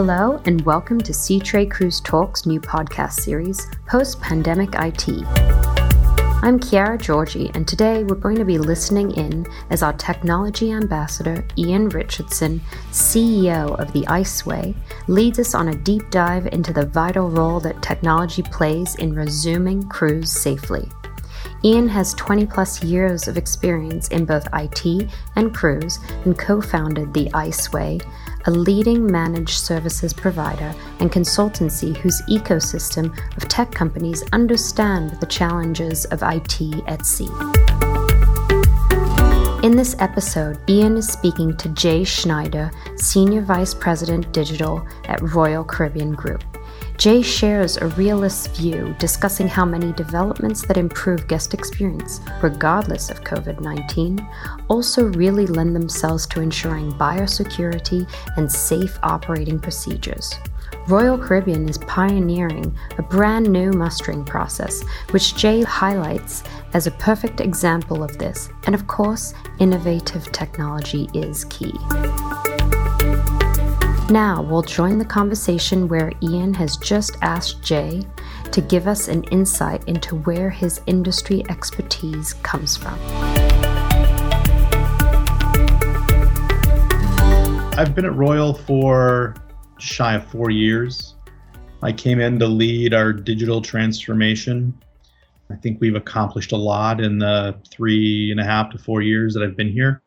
Hello, and welcome to Seatrade Cruise Talks new podcast series, Post Pandemic IT. I'm Chiara Georgi, and today we're going to be listening in as our technology ambassador, Ian Richardson, CEO of the Iceway, leads us on a deep dive into the vital role that technology plays in resuming cruise safely. Ian has 20 plus years of experience in both IT and cruise and co founded the Iceway, a leading managed services provider and consultancy whose ecosystem of tech companies understand the challenges of IT at sea. In this episode, Ian is speaking to Jay Schneider, Senior Vice President Digital at Royal Caribbean Group. Jay shares a realist view discussing how many developments that improve guest experience, regardless of COVID 19, also really lend themselves to ensuring biosecurity and safe operating procedures. Royal Caribbean is pioneering a brand new mustering process, which Jay highlights as a perfect example of this. And of course, innovative technology is key. Now we'll join the conversation where Ian has just asked Jay to give us an insight into where his industry expertise comes from. I've been at Royal for shy of four years. I came in to lead our digital transformation. I think we've accomplished a lot in the three and a half to four years that I've been here.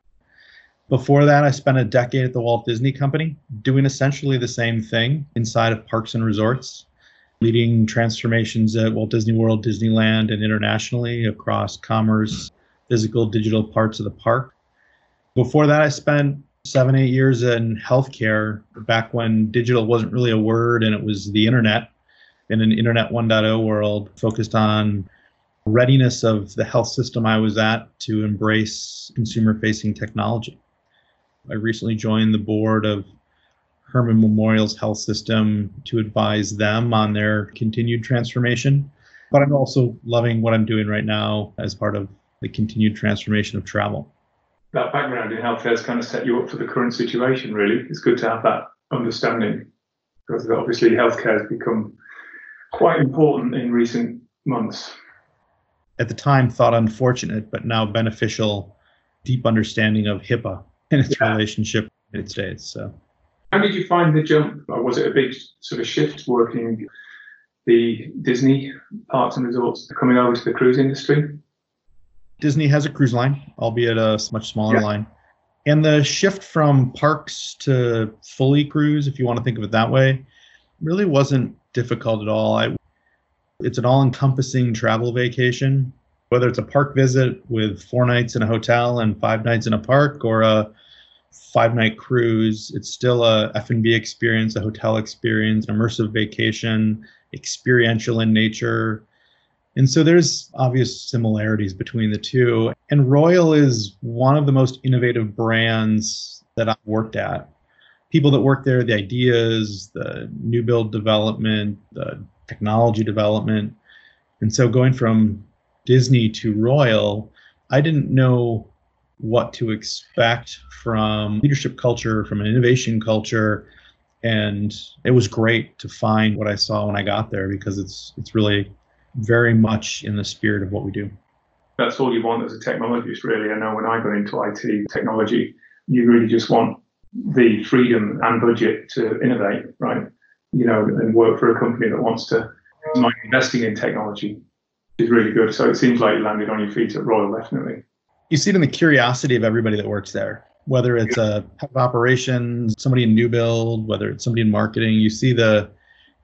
Before that, I spent a decade at the Walt Disney Company doing essentially the same thing inside of parks and resorts, leading transformations at Walt Disney World, Disneyland, and internationally across commerce, physical, digital parts of the park. Before that, I spent seven, eight years in healthcare back when digital wasn't really a word and it was the internet in an Internet 1.0 world focused on readiness of the health system I was at to embrace consumer facing technology. I recently joined the board of Hermann Memorial's health system to advise them on their continued transformation. But I'm also loving what I'm doing right now as part of the continued transformation of travel. That background in healthcare has kind of set you up for the current situation, really. It's good to have that understanding because obviously healthcare has become quite important in recent months. At the time, thought unfortunate, but now beneficial, deep understanding of HIPAA in its yeah. relationship with the United States. So, how did you find the jump? Or was it a big sort of shift working the Disney parks and resorts coming over to the cruise industry? Disney has a cruise line, albeit a much smaller yeah. line. And the shift from parks to fully cruise, if you want to think of it that way, really wasn't difficult at all. I, it's an all encompassing travel vacation, whether it's a park visit with four nights in a hotel and five nights in a park or a five night cruise. It's still a F&B experience, a hotel experience, an immersive vacation, experiential in nature. And so there's obvious similarities between the two. And Royal is one of the most innovative brands that I've worked at. People that work there, the ideas, the new build development, the technology development. And so going from Disney to Royal, I didn't know what to expect from leadership culture, from an innovation culture. And it was great to find what I saw when I got there because it's it's really very much in the spirit of what we do. That's all you want as a technologist, really. I know when I got into IT technology, you really just want the freedom and budget to innovate, right? You know, and work for a company that wants to mind investing in technology is really good. So it seems like you landed on your feet at Royal, definitely. You see it in the curiosity of everybody that works there whether it's a head of operations somebody in new build whether it's somebody in marketing you see the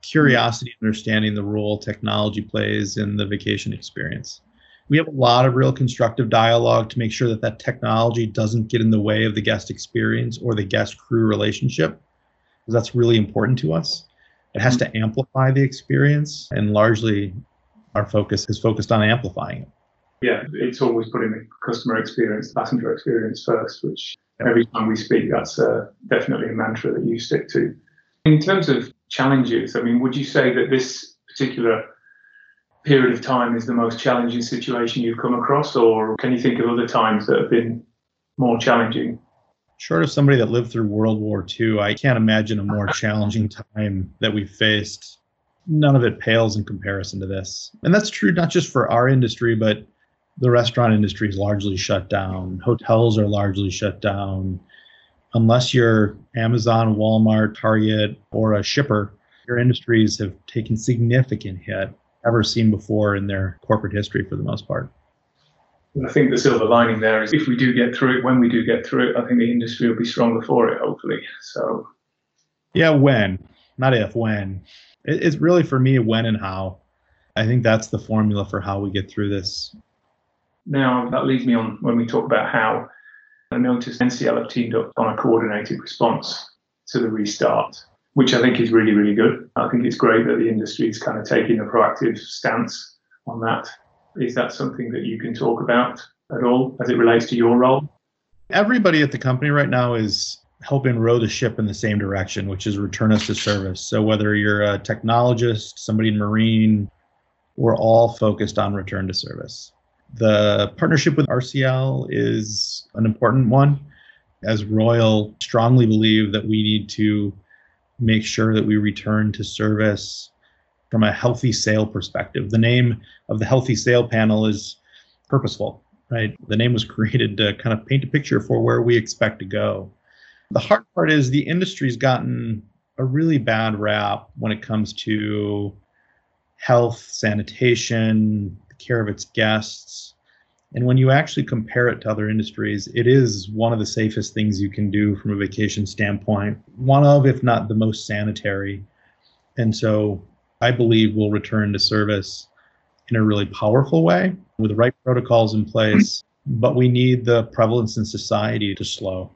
curiosity understanding the role technology plays in the vacation experience. We have a lot of real constructive dialogue to make sure that that technology doesn't get in the way of the guest experience or the guest crew relationship because that's really important to us. It has to amplify the experience and largely our focus is focused on amplifying it yeah, it's always putting the customer experience, the passenger experience first, which every time we speak, that's uh, definitely a mantra that you stick to. In terms of challenges, I mean, would you say that this particular period of time is the most challenging situation you've come across, or can you think of other times that have been more challenging? short of somebody that lived through World War II, I can't imagine a more challenging time that we've faced. None of it pales in comparison to this. And that's true not just for our industry, but the restaurant industry is largely shut down. Hotels are largely shut down. Unless you're Amazon, Walmart, Target, or a shipper, your industries have taken significant hit ever seen before in their corporate history for the most part. I think the silver lining there is if we do get through it, when we do get through it, I think the industry will be stronger for it, hopefully. So, yeah, when, not if, when. It's really for me when and how. I think that's the formula for how we get through this. Now, that leads me on when we talk about how. I noticed NCL have teamed up on a coordinated response to the restart, which I think is really, really good. I think it's great that the industry is kind of taking a proactive stance on that. Is that something that you can talk about at all as it relates to your role? Everybody at the company right now is helping row the ship in the same direction, which is return us to service. So whether you're a technologist, somebody in marine, we're all focused on return to service. The partnership with RCL is an important one. As Royal, strongly believe that we need to make sure that we return to service from a healthy sail perspective. The name of the healthy sail panel is purposeful, right? The name was created to kind of paint a picture for where we expect to go. The hard part is the industry's gotten a really bad rap when it comes to health, sanitation, the care of its guests. And when you actually compare it to other industries, it is one of the safest things you can do from a vacation standpoint. One of, if not the most sanitary. And so I believe we'll return to service in a really powerful way with the right protocols in place. But we need the prevalence in society to slow.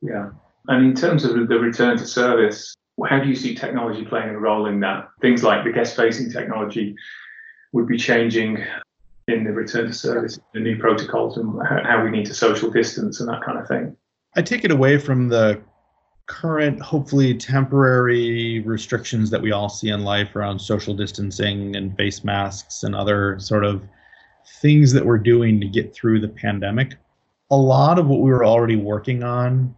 Yeah. And in terms of the return to service, how do you see technology playing a role in that? Things like the guest facing technology would be changing in the return to service, the new protocols, and how we need to social distance and that kind of thing. I take it away from the current, hopefully temporary restrictions that we all see in life around social distancing and face masks and other sort of things that we're doing to get through the pandemic. A lot of what we were already working on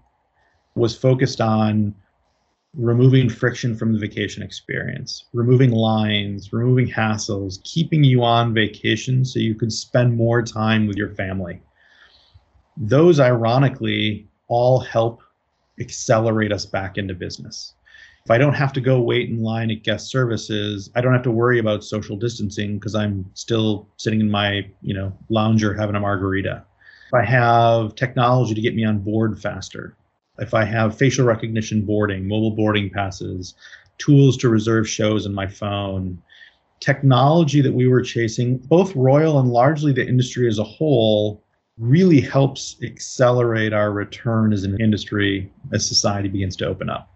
was focused on removing friction from the vacation experience, removing lines, removing hassles, keeping you on vacation so you could spend more time with your family. Those, ironically, all help accelerate us back into business. If I don't have to go wait in line at guest services, I don't have to worry about social distancing because I'm still sitting in my, you know, lounger having a margarita. If I have technology to get me on board faster, if I have facial recognition boarding, mobile boarding passes, tools to reserve shows in my phone, technology that we were chasing, both Royal and largely the industry as a whole, really helps accelerate our return as an industry as society begins to open up.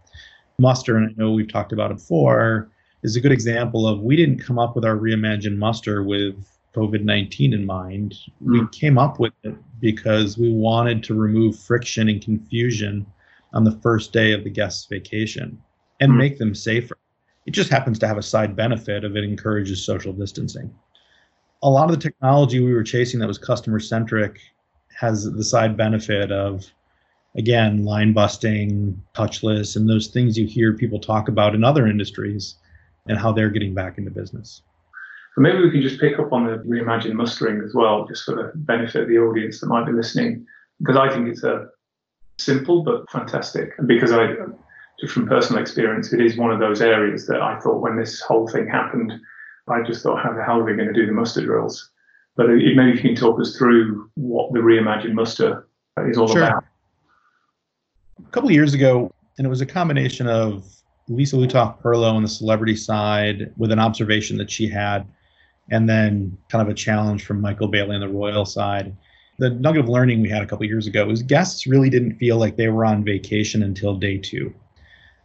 Muster, and I know we've talked about it before, is a good example of we didn't come up with our reimagined muster with COVID 19 in mind. We mm. came up with it because we wanted to remove friction and confusion on the first day of the guest's vacation and mm. make them safer. It just happens to have a side benefit of it encourages social distancing a lot of the technology we were chasing that was customer centric has the side benefit of again line busting touchless and those things you hear people talk about in other industries and how they're getting back into business so maybe we can just pick up on the reimagined mustering as well just for the benefit of the audience that might be listening because i think it's a simple but fantastic and because i just from personal experience it is one of those areas that i thought when this whole thing happened I just thought, how the hell are we going to do the muster drills? But maybe you can talk us through what the reimagined muster is all sure. about. A couple of years ago, and it was a combination of Lisa Lutoff Perlo on the celebrity side with an observation that she had, and then kind of a challenge from Michael Bayley on the royal side. The nugget of learning we had a couple years ago was guests really didn't feel like they were on vacation until day two.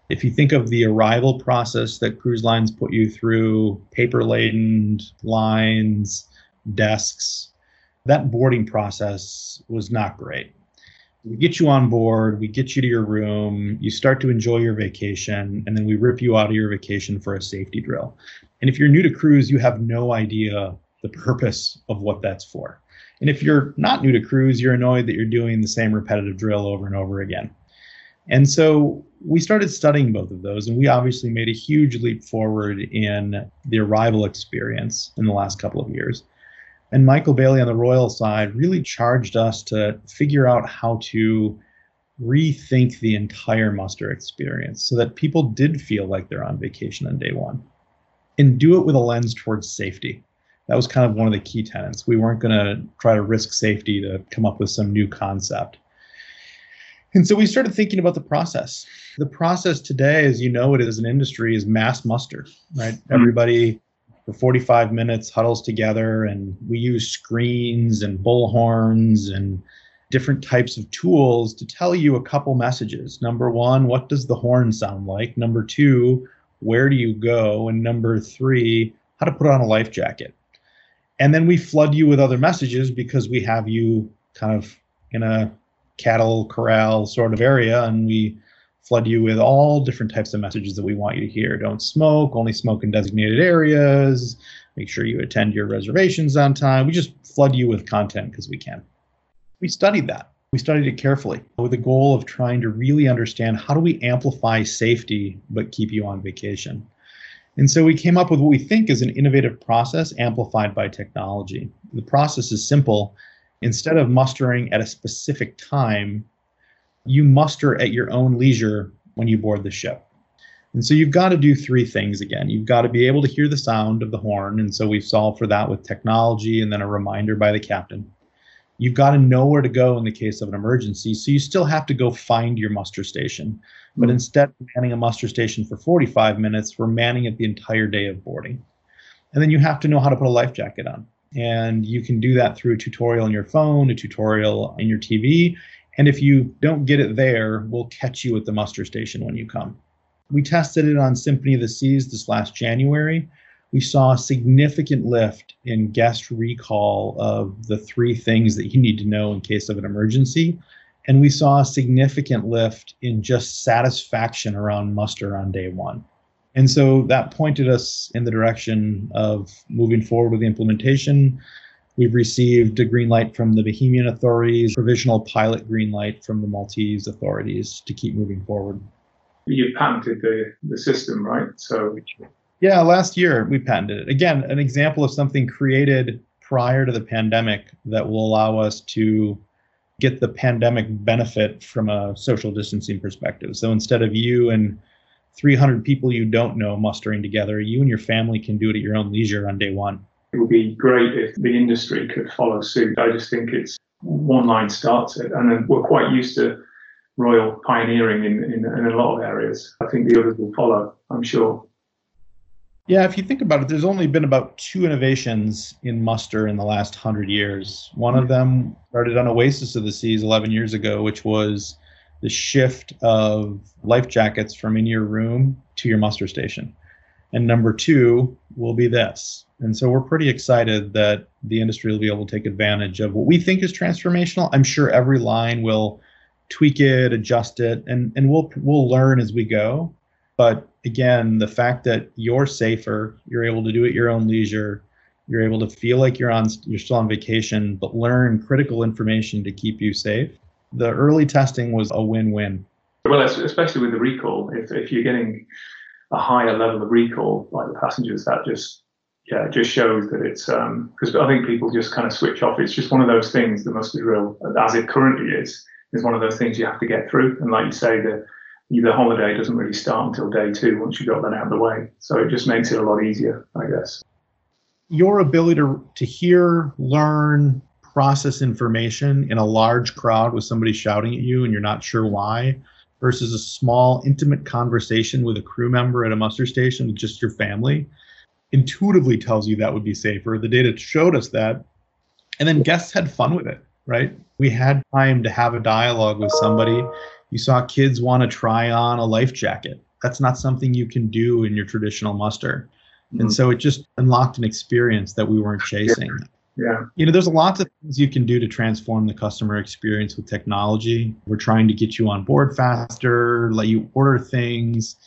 If you think of the arrival process that cruise lines put you through, paper laden lines, desks, that boarding process was not great. We get you on board, we get you to your room, you start to enjoy your vacation, and then we rip you out of your vacation for a safety drill. And if you're new to cruise, you have no idea the purpose of what that's for. And if you're not new to cruise, you're annoyed that you're doing the same repetitive drill over and over again. And so we started studying both of those, and we obviously made a huge leap forward in the arrival experience in the last couple of years. And Michael Bayley on the Royal side really charged us to figure out how to rethink the entire muster experience so that people did feel like they're on vacation on day one and do it with a lens towards safety. That was kind of one of the key tenets. We weren't going to try to risk safety to come up with some new concept. And so we started thinking about the process. The process today, as you know it as an industry, is mass muster, right? Mm-hmm. Everybody for 45 minutes huddles together and we use screens and bullhorns and different types of tools to tell you a couple messages. Number one, what does the horn sound like? Number two, where do you go? And number three, how to put on a life jacket. And then we flood you with other messages because we have you kind of in a cattle corral sort of area and we flood you with all different types of messages that we want you to hear. Don't smoke, only smoke in designated areas, make sure you attend your reservations on time. We just flood you with content because we can. We studied that. We studied it carefully with the goal of trying to really understand how do we amplify safety but keep you on vacation. And so we came up with what we think is an innovative process amplified by technology. The process is simple. Instead of mustering at a specific time, you muster at your own leisure when you board the ship. And so you've got to do three things again. You've got to be able to hear the sound of the horn. And so we've solved for that with technology and then a reminder by the captain. You've got to know where to go in the case of an emergency. So you still have to go find your muster station. But hmm. instead of manning a muster station for 45 minutes, we're manning it the entire day of boarding. And then you have to know how to put a life jacket on. And you can do that through a tutorial on your phone, a tutorial in your TV. And if you don't get it there, we'll catch you at the muster station when you come. We tested it on Symphony of the Seas this last January. We saw a significant lift in guest recall of the three things that you need to know in case of an emergency. And we saw a significant lift in just satisfaction around muster on day one. And so that pointed us in the direction of moving forward with the implementation. We've received a green light from the Bahamian authorities, provisional pilot green light from the Maltese authorities to keep moving forward. You patented the, the system, right? So yeah, last year we patented it. Again, an example of something created prior to the pandemic that will allow us to get the pandemic benefit from a social distancing perspective. So instead of you and 300 people you don't know mustering together, you and your family can do it at your own leisure on day one. It would be great if the industry could follow suit. I just think it's one line starts it. And then we're quite used to royal pioneering in, in, in a lot of areas. I think the others will follow, I'm sure. Yeah, if you think about it, there's only been about two innovations in muster in the last hundred years. One of hmm. them started on Oasis of the Seas 11 years ago, which was the shift of life jackets from in your room to your muster station. And number two will be this. And so we're pretty excited that the industry will be able to take advantage of what we think is transformational. I'm sure every line will tweak it, adjust it, and, and we'll we'll learn as we go. But again, the fact that you're safer, you're able to do it your own leisure, you're able to feel like you're on you're still on vacation, but learn critical information to keep you safe. The early testing was a win-win. Well, especially with the recall, if, if you're getting a higher level of recall by the passengers, that just yeah, it just shows that it's um because um, I think people just kind of switch off. It's just one of those things. that muster drill as it currently is, is one of those things you have to get through. And like you say, the the holiday doesn't really start until day two once you've got that out of the way. So it just makes it a lot easier, I guess. Your ability to, to hear, learn, process information in a large crowd with somebody shouting at you and you're not sure why, versus a small, intimate conversation with a crew member at a muster station with just your family, intuitively tells you that would be safer. The data showed us that. And then guests had fun with it, right? We had time to have a dialogue with somebody you saw kids want to try on a life jacket. That's not something you can do in your traditional muster. Mm-hmm. And so it just unlocked an experience that we weren't chasing. Yeah. You know, there's lots of things you can do to transform the customer experience with technology. We're trying to get you on board faster, let you order things.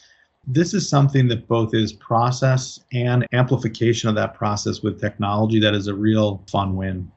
This is something that both is process and amplification of that process with technology that is a real fun win.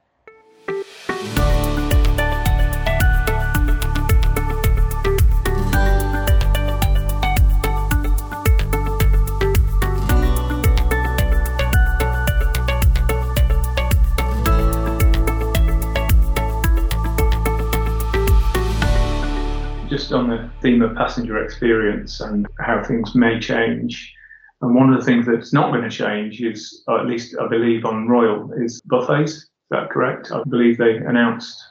The theme of passenger experience and how things may change. And one of the things that's not going to change is, or at least I believe on Royal, is buffets. Is that correct? I believe they announced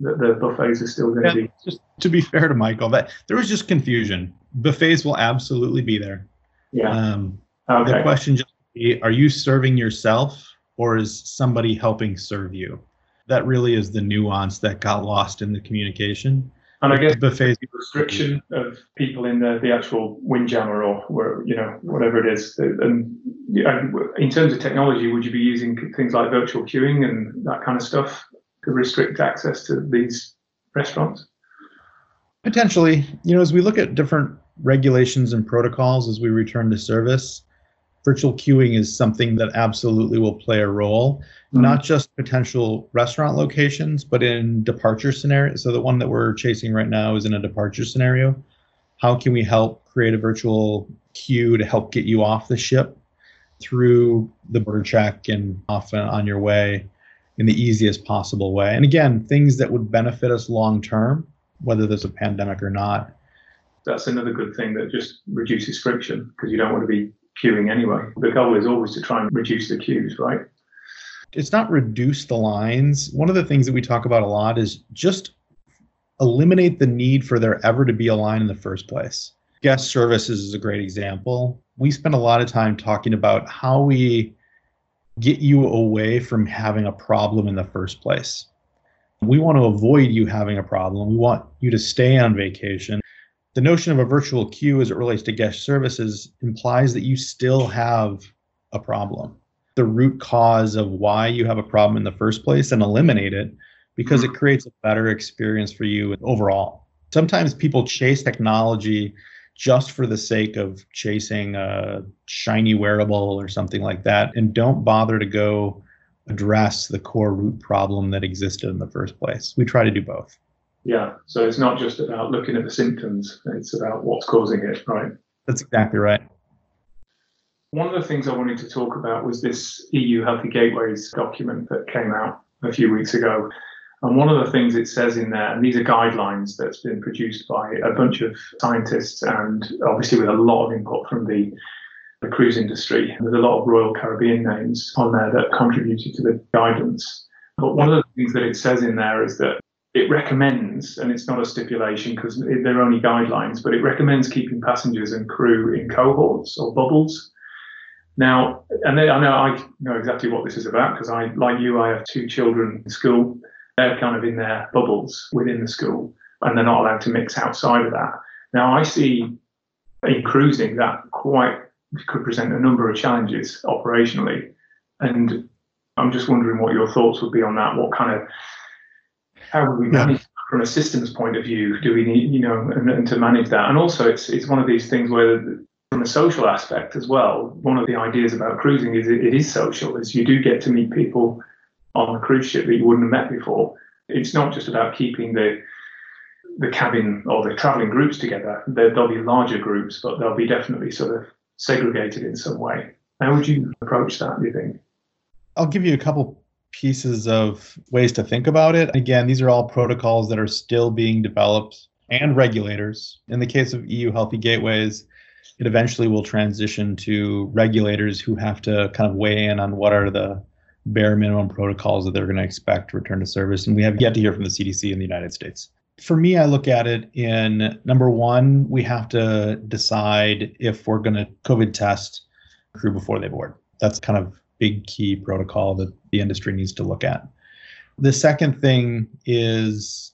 that the buffets are still going Yeah, to be. just to be fair to Michael, that there was just confusion. Buffets will absolutely be there. Yeah. Um, The question just be, are you serving yourself or is somebody helping serve you? That really is the nuance that got lost in the communication. And I guess buffets the restriction of people in the, the actual windjammer or where, you know whatever it is. And yeah, in terms of technology, would you be using things like virtual queuing and that kind of stuff to restrict access to these restaurants? Potentially, you know, as we look at different regulations and protocols as we return to service, virtual queuing is something that absolutely will play a role, not mm-hmm. just potential restaurant locations, but in departure scenarios. So the one that we're chasing right now is in a departure scenario. How can we help create a virtual queue to help get you off the ship through the border check and off and on your way in the easiest possible way? And again, things that would benefit us long term whether there's a pandemic or not. That's another good thing that just reduces friction because you don't want to be queuing anyway. The goal is always to try and reduce the queues, right? It's not reduce the lines. One of the things that we talk about a lot is just eliminate the need for there ever to be a line in the first place. Guest services is a great example. We spend a lot of time talking about how we get you away from having a problem in the first place. We want to avoid you having a problem. We want you to stay on vacation. The notion of a virtual queue as it relates to guest services implies that you still have a problem. The root cause of why you have a problem in the first place and eliminate it because it mm-hmm. creates a better experience for you overall. Sometimes people chase technology just for the sake of chasing a shiny wearable or something like that and don't bother to go address the core root problem that existed in the first place. We try to do both. Yeah. So it's not just about looking at the symptoms, it's about what's causing it, right? That's exactly right. One of the things I wanted to talk about was this EU Healthy Gateways document that came out a few weeks ago. And one of the things it says in there, and these are guidelines that's been produced by a bunch of scientists and obviously with a lot of input from the, the cruise industry. There's a lot of Royal Caribbean names on there that contributed to the guidance. But one of the things that it says in there is that it recommends, and it's not a stipulation because they're only guidelines, but it recommends keeping passengers and crew in cohorts or bubbles. Now, and they, I know I know exactly what this is about because I, like you, I have two children in school. They're kind of in their bubbles within the school, and they're not allowed to mix outside of that. Now, I see in cruising that quite could present a number of challenges operationally, and I'm just wondering what your thoughts would be on that. What kind of how would we Yeah. manage from a systems point of view? Do we need, you know, and, and to manage that? And also, it's it's one of these things where, from a social aspect as well, one of the ideas about cruising is it, it is social. Is you do get to meet people on a cruise ship that you wouldn't have met before. It's not just about keeping the the cabin or the traveling groups together. There, there'll be larger groups, but they'll be definitely sort of segregated in some way. How would you approach that? Do you think? I'll give you a couple pieces of ways to think about it. Again, these are all protocols that are still being developed and regulators. In the case of EU Healthy Gateways, it eventually will transition to regulators who have to kind of weigh in on what are the bare minimum protocols that they're going to expect to return to service. And we have yet to hear from the CDC in the United States. For me, I look at it in number one, we have to decide if we're going to COVID test crew before they board. That's kind of big key protocol that the industry needs to look at. The second thing is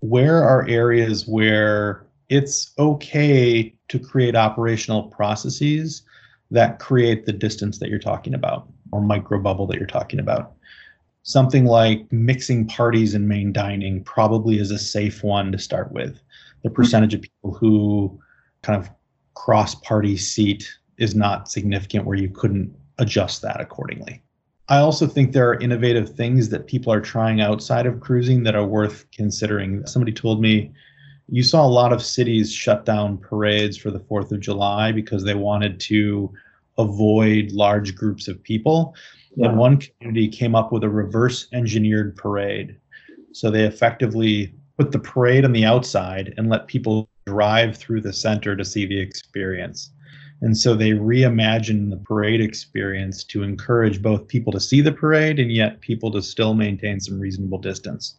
where are areas where it's okay to create operational processes that create the distance that you're talking about or micro bubble that you're talking about. Something like mixing parties in main dining probably is a safe one to start with. The percentage of people who kind of cross party seat is not significant where you couldn't adjust that accordingly. I also think there are innovative things that people are trying outside of cruising that are worth considering. Somebody told me you saw a lot of cities shut down parades for the 4th of July because they wanted to avoid large groups of people. Yeah. And one community came up with a reverse engineered parade. So they effectively put the parade on the outside and let people drive through the center to see the experience. And so they reimagined the parade experience to encourage both people to see the parade and yet people to still maintain some reasonable distance.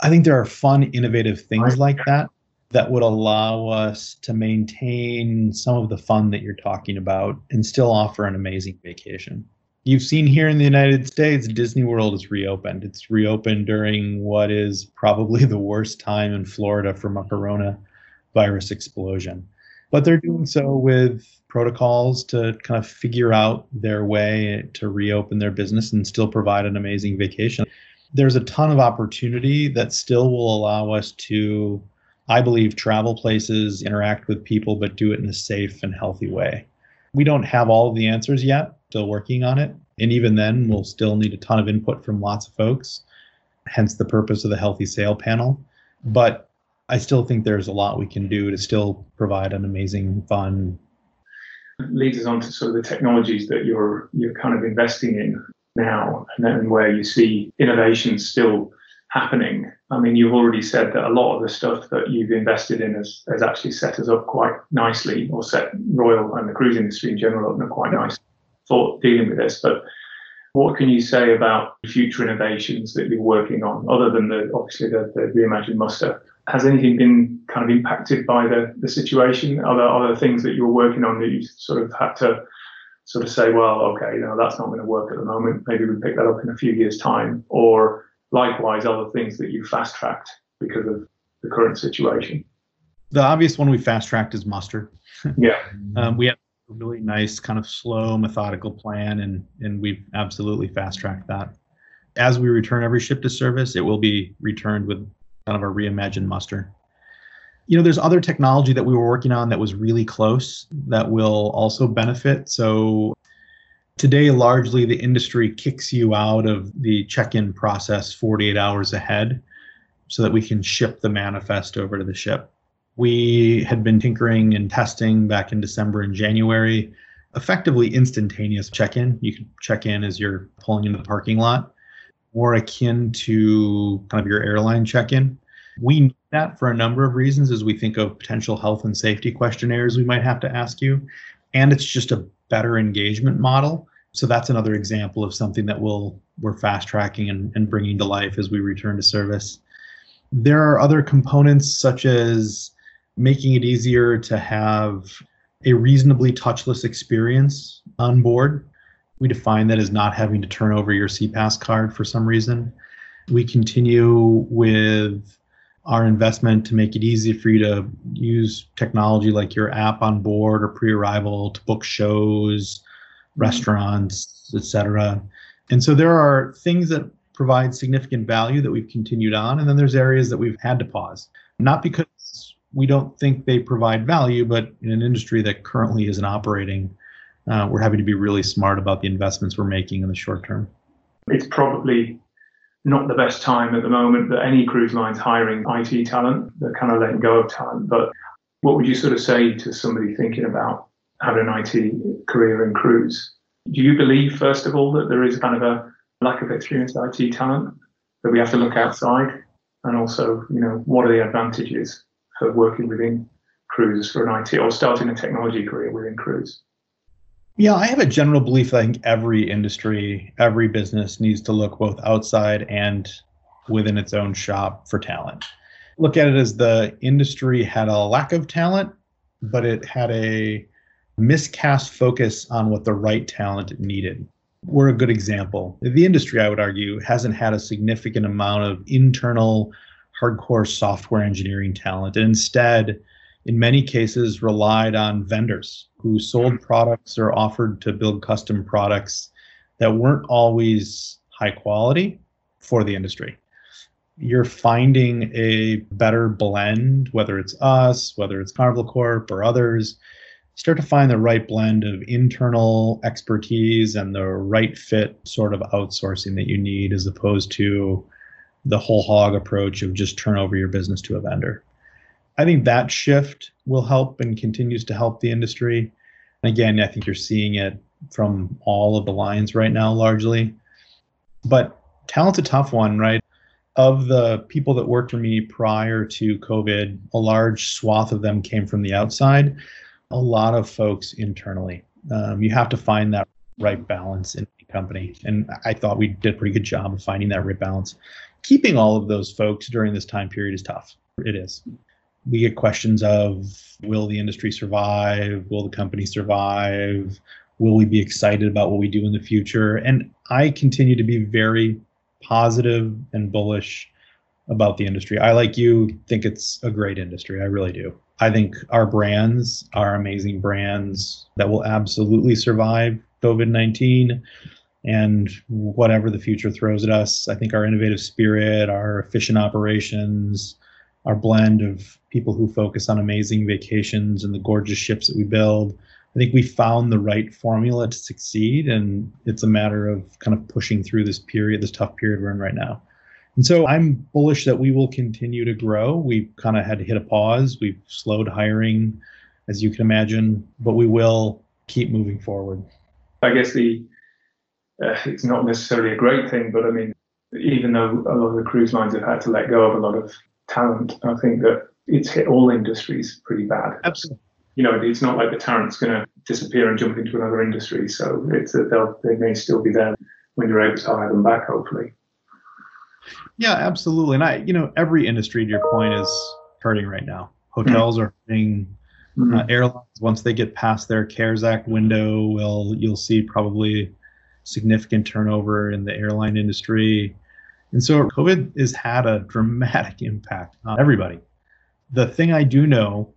I think there are fun, innovative things like that that would allow us to maintain some of the fun that you're talking about and still offer an amazing vacation. You've seen here in the United States, Disney World is reopened. It's reopened during what is probably the worst time in Florida from a coronavirus explosion. But they're doing so with protocols to kind of figure out their way to reopen their business and still provide an amazing vacation. There's a ton of opportunity that still will allow us to I believe travel places, interact with people, but do it in a safe and healthy way. We don't have all of the answers yet, still working on it. And even then, we'll still need a ton of input from lots of folks, hence the purpose of the Healthy Sail panel. But I still think there's a lot we can do to still provide an amazing, fun. Leads us on to sort of the technologies that you're you're kind of investing in now, and then where you see innovation still happening. I mean, you've already said that a lot of the stuff that you've invested in has, has actually set us up quite nicely, or set Royal and the cruise industry in general up quite nice for dealing with this. But what can you say about future innovations that you're working on, other than the obviously the, the reimagined muster? Has anything been kind of impacted by the, the situation? Are there other things that you're working on that you sort of had to sort of say, well, okay, you know, that's not going to work at the moment. Maybe we pick that up in a few years' time, or likewise other things that you fast tracked because of the current situation? The obvious one we fast tracked is muster. yeah. um, we have a really nice kind of slow methodical plan and and we've absolutely fast tracked that. As we return every ship to service, it will be returned with kind of a reimagined muster. You know, there's other technology that we were working on that was really close that will also benefit. So Today, largely the industry kicks you out of the check in process 48 hours ahead so that we can ship the manifest over to the ship. We had been tinkering and testing back in December and January, effectively instantaneous check in. You can check in as you're pulling into the parking lot, more akin to kind of your airline check in. We need that for a number of reasons as we think of potential health and safety questionnaires we might have to ask you. And it's just a better engagement model. So that's another example of something that we'll we're fast tracking and, and bringing to life as we return to service. There are other components such as making it easier to have a reasonably touchless experience on board. We define that as not having to turn over your SeaPass card for some reason. We continue with our investment to make it easy for you to use technology like your app on board or pre-arrival to book shows, mm-hmm. restaurants, etc. And so there are things that provide significant value that we've continued on, and then there's areas that we've had to pause, not because we don't think they provide value, but in an industry that currently isn't operating, uh, we're having to be really smart about the investments we're making in the short term. It's probably not the best time at the moment that any cruise line's hiring IT talent. They're kind of letting go of talent. But what would you sort of say to somebody thinking about having an IT career in cruise? Do you believe, first of all, that there is kind of a lack of experienced IT talent that we have to look outside? And also, you know, what are the advantages for working within cruise for an IT or starting a technology career within cruise? Yeah, I have a general belief that I think every industry, every business needs to look both outside and within its own shop for talent. Look at it as the industry had a lack of talent, but it had a miscast focus on what the right talent needed. We're a good example. The industry, I would argue, hasn't had a significant amount of internal hardcore software engineering talent. And instead, in many cases, relied on vendors who sold mm-hmm. products or offered to build custom products that weren't always high quality for the industry. You're finding a better blend, whether it's us, whether it's Carnival Corp or others, start to find the right blend of internal expertise and the right fit sort of outsourcing that you need as opposed to the whole hog approach of just turn over your business to a vendor. I think that shift will help and continues to help the industry. And again, I think you're seeing it from all of the lines right now, largely. But talent's a tough one, right? of the people that worked for me prior to COVID, a large swath of them came from the outside, a lot of folks internally. Um, you have to find that right balance in the company. And I thought we did a pretty good job of finding that right balance. Keeping all of those folks during this time period is tough. It is. We get questions of will the industry survive? Will the company survive? Will we be excited about what we do in the future? And I continue to be very positive and bullish about the industry. I, like you, think it's a great industry. I really do. I think our brands are amazing brands that will absolutely survive COVID 19 and whatever the future throws at us. I think our innovative spirit, our efficient operations, our blend of people who focus on amazing vacations and the gorgeous ships that we build. I think we found the right formula to succeed, and it's a matter of kind of pushing through this period, this tough period we're in right now. And so I'm bullish that we will continue to grow. We kind of had to hit a pause. We've slowed hiring, as you can imagine, but we will keep moving forward. I guess the uh, it's not necessarily a great thing, but I mean, even though a lot of the cruise lines have had to let go of a lot of talent, I think that it's hit all industries pretty bad. Absolutely. You know, it's not like the talent's going to disappear and jump into another industry. So it's that they'll they may still be there when you're able to hire them back, hopefully. Yeah, absolutely. And I, you know, every industry, to your point, is hurting right now. Hotels mm-hmm. are hurting. Mm-hmm. Uh, airlines, once they get past their CARES Act window, will you'll see probably significant turnover in the airline industry. And so COVID has had a dramatic impact on everybody. The thing I do know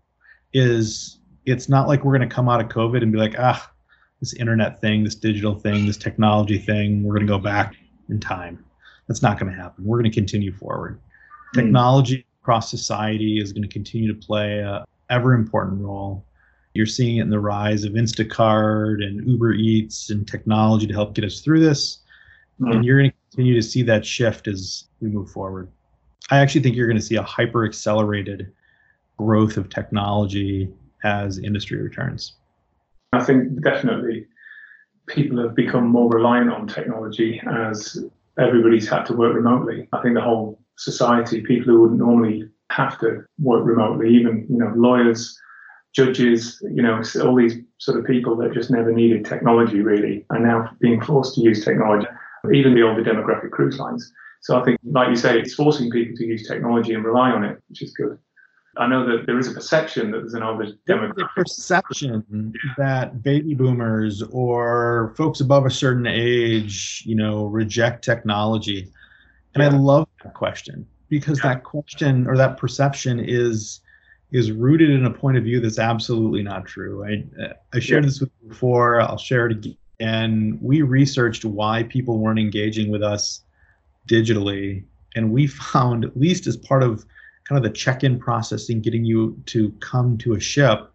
is it's not like we're going to come out of COVID and be like, ah, this internet thing, this digital thing, this technology thing, we're going to go back in time. That's not going to happen. We're going to continue forward. Mm. Technology across society is going to continue to play a ever important role. You're seeing it in the rise of Instacart and Uber Eats and technology to help get us through this. Mm. And you're going to continue to see that shift as we move forward. I actually think you're going to see a hyper accelerated growth of technology as industry returns. I think definitely people have become more reliant on technology as everybody's had to work remotely. I think the whole society, people who wouldn't normally have to work remotely, even you know lawyers, judges, you know all these sort of people that just never needed technology really are now being forced to use technology. Even beyond the older demographic cruise lines. So I think, like you say, it's forcing people to use technology and rely on it, which is good. I know that there is a perception that there's an older demographic. perception that baby boomers or folks above a certain age, you know, reject technology. And yeah. I love that question because yeah. that question or that perception is is rooted in a point of view that's absolutely not true. I I shared yeah. this with you before. I'll share it again. We researched why people weren't engaging with us digitally, and we found, at least as part of kind of the check-in process processing, getting you to come to a ship,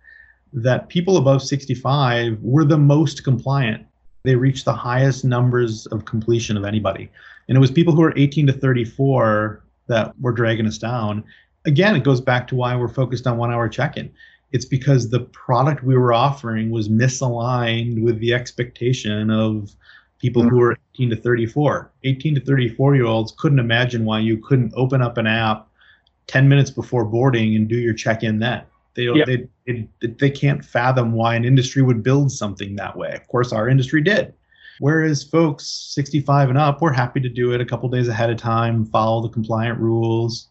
that people above 65 were the most compliant. They reached the highest numbers of completion of anybody. And it was people who were 18 to 34 that were dragging us down. Again, it goes back to why we're focused on one hour check-in. It's because the product we were offering was misaligned with the expectation of people who were 18 to 34. 18 to 34 year olds couldn't imagine why you couldn't open up an app 10 minutes before boarding and do your check-in then. They yep. they, they, they can't fathom why an industry would build something that way. Of course, our industry did. Whereas folks 65 and up, we're happy to do it a couple days ahead of time, follow the compliant rules.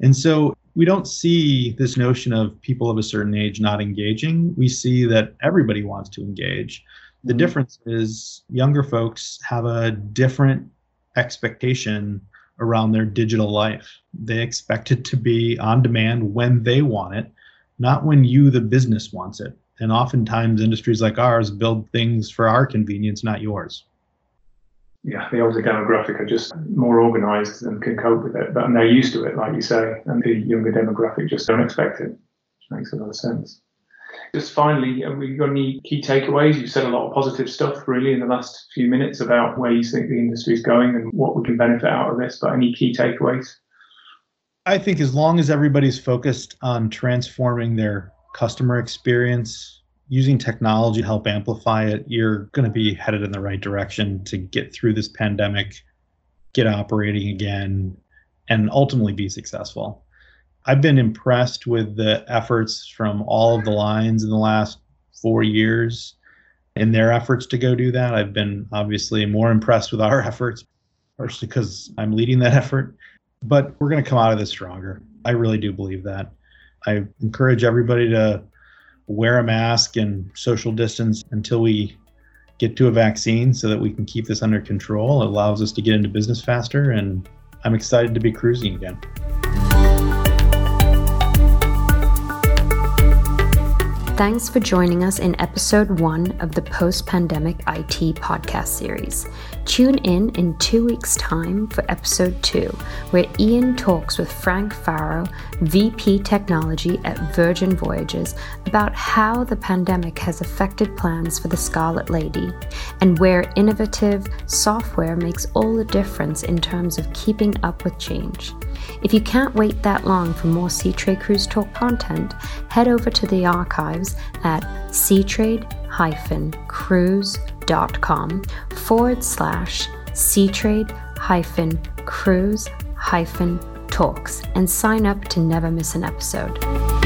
And so we don't see this notion of people of a certain age not engaging. We see that everybody wants to engage. The mm-hmm. difference is younger folks have a different expectation around their digital life. They expect it to be on demand when they want it, not when you, the business, wants it. And oftentimes, industries like ours build things for our convenience, not yours. Yeah, the older demographic are just more organized and can cope with it, but and they're used to it, like you say, and the younger demographic just don't expect it, which makes a lot of sense. Just finally, have we got any key takeaways? You've said a lot of positive stuff really in the last few minutes about where you think the industry is going and what we can benefit out of this, but any key takeaways? I think as long as everybody's focused on transforming their customer experience, using technology to help amplify it, you're going to be headed in the right direction to get through this pandemic, get operating again, and ultimately be successful. I've been impressed with the efforts from all of the lines in the last four years in their efforts to go do that. I've been obviously more impressed with our efforts, partially because I'm leading that effort. But we're going to come out of this stronger. I really do believe that. I encourage everybody to wear a mask and social distance until we get to a vaccine so that we can keep this under control. It allows us to get into business faster, and I'm excited to be cruising again. Thanks for joining us in episode one of the Post Pandemic IT podcast series. Tune in in two weeks' time for episode two, where Ian talks with Frank Farrow, VP Technology at Virgin Voyages, about how the pandemic has affected plans for the Scarlet Lady and where innovative software makes all the difference in terms of keeping up with change. If you can't wait that long for more Seatrade Cruise Talk content, head over to the archives at seatrade cruise.com forward slash seatrade cruise talks and sign up to never miss an episode.